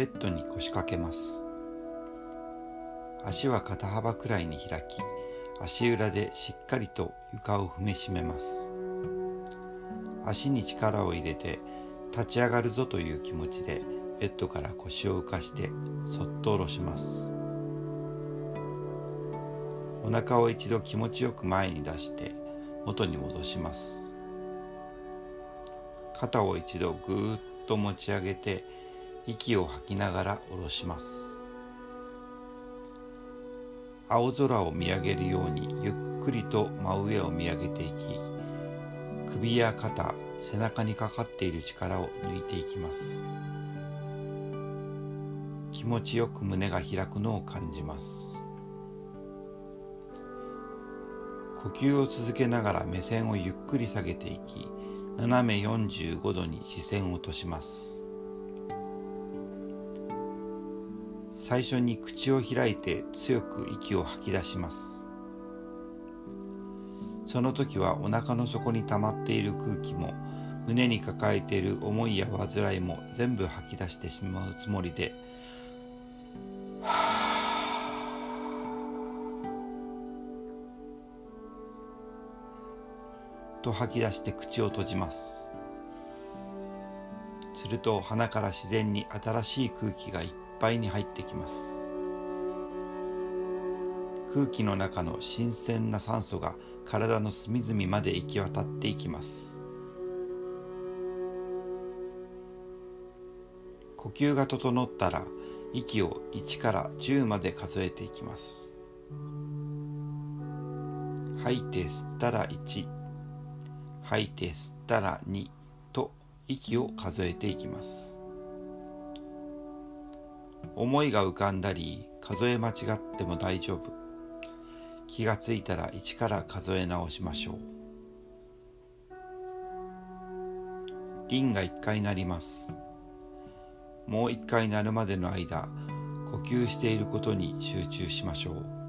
ベッドに腰掛けます。足は肩幅くらいに開き足裏でしっかりと床を踏みしめます。足に力を入れて立ち上がるぞという気持ちでベッドから腰を浮かしてそっと下ろします。お腹を一度気持ちよく前に出して元に戻します。肩を一度ぐーっと持ち上げて息を吐きながら下ろします。青空を見上げるようにゆっくりと真上を見上げていき首や肩背中にかかっている力を抜いていきます。気持ちよく胸が開くのを感じます。呼吸を続けながら目線をゆっくり下げていき斜め45度に視線を落とします。最初に口を開いて強く息を吐き出します。その時はお腹の底に溜まっている空気も胸に抱えている思いや煩いも全部吐き出してしまうつもりでと吐き出して口を閉じます。すると鼻から自然に新しい空気がいっぱいに入ってきます。空気の中の新鮮な酸素が体の隅々まで行き渡っていきます。呼吸が整ったら息を1から10まで数えていきます。吐いて吸ったら1吐いて吸ったら2と息を数えていきます。思いが浮かんだり数え間違っても大丈夫。気がついたら1から数え直しましょう。ンが1回鳴ります。もう1回鳴るまでの間呼吸していることに集中しましょう。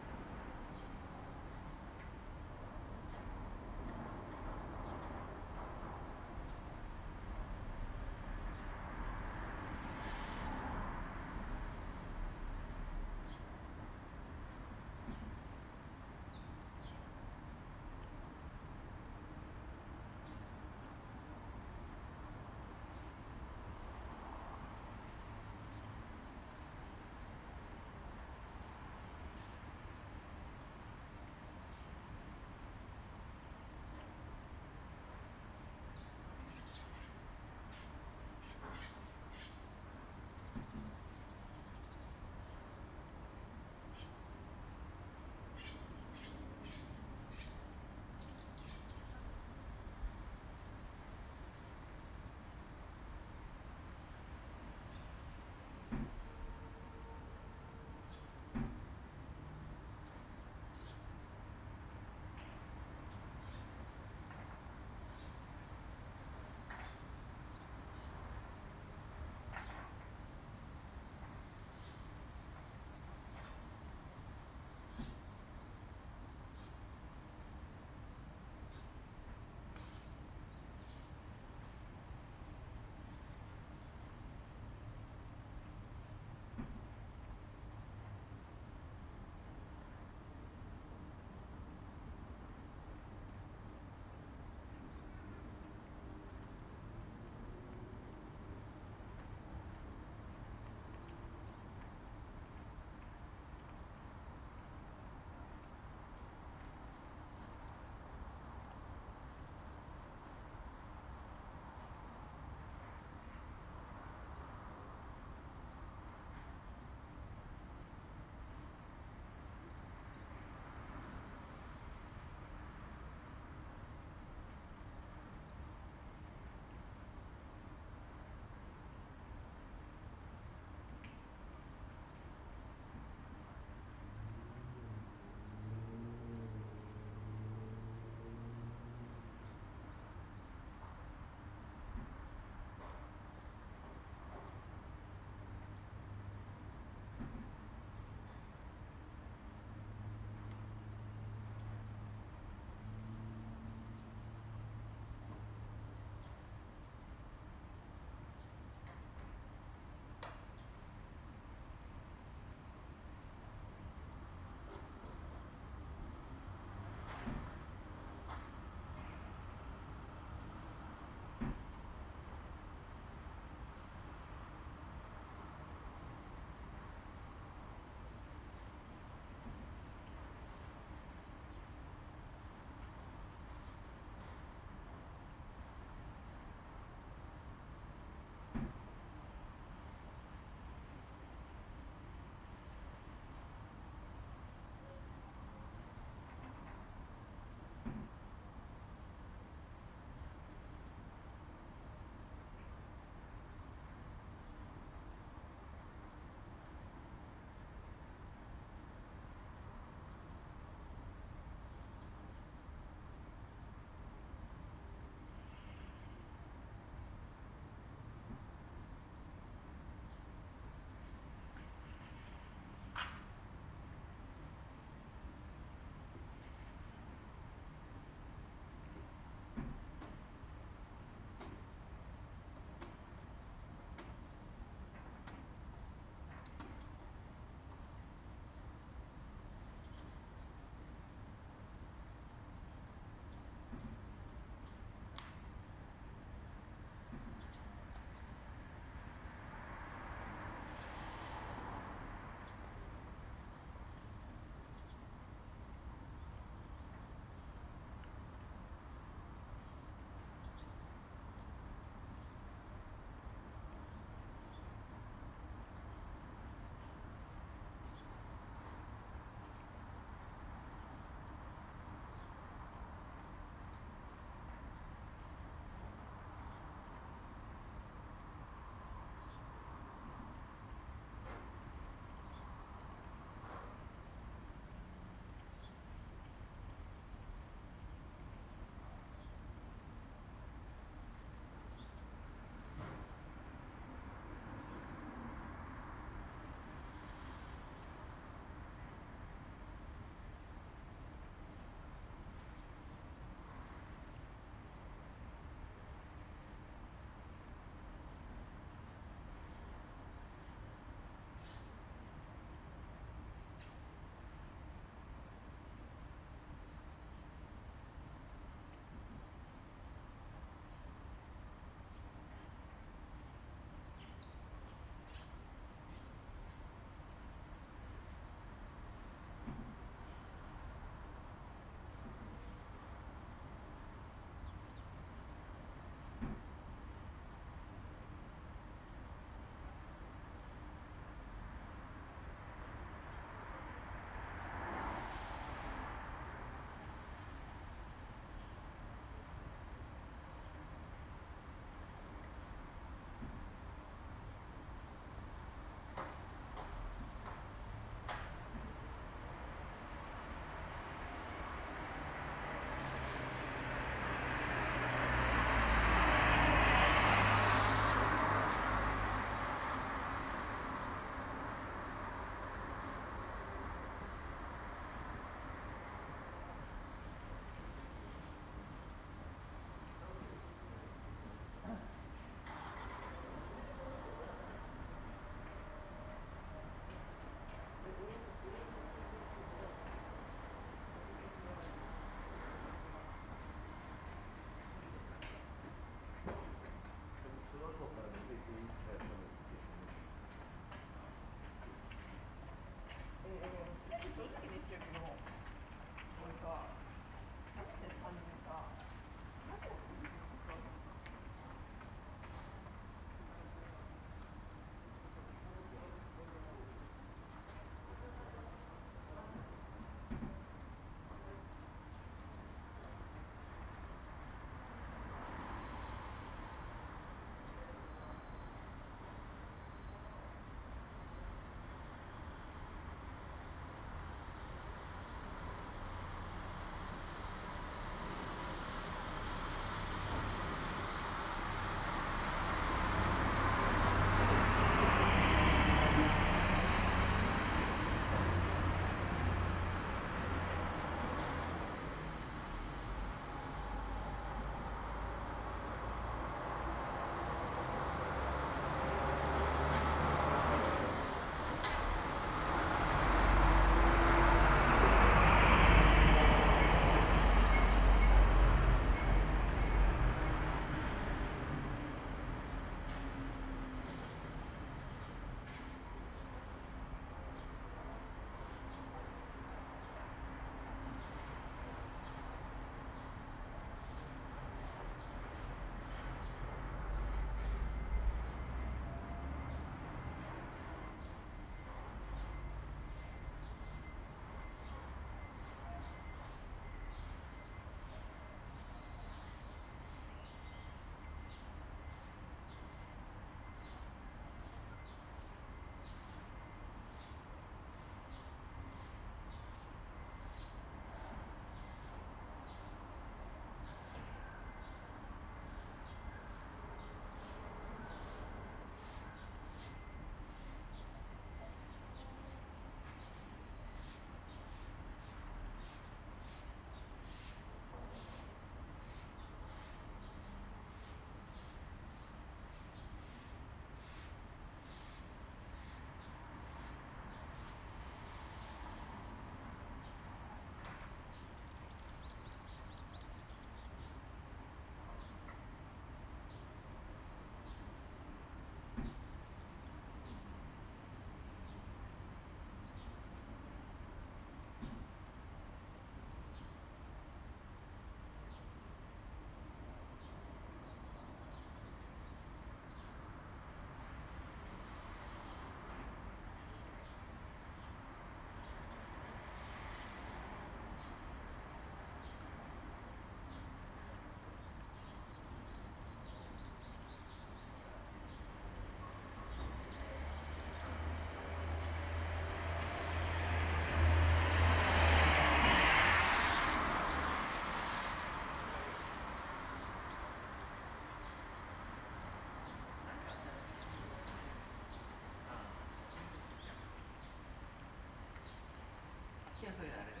现在。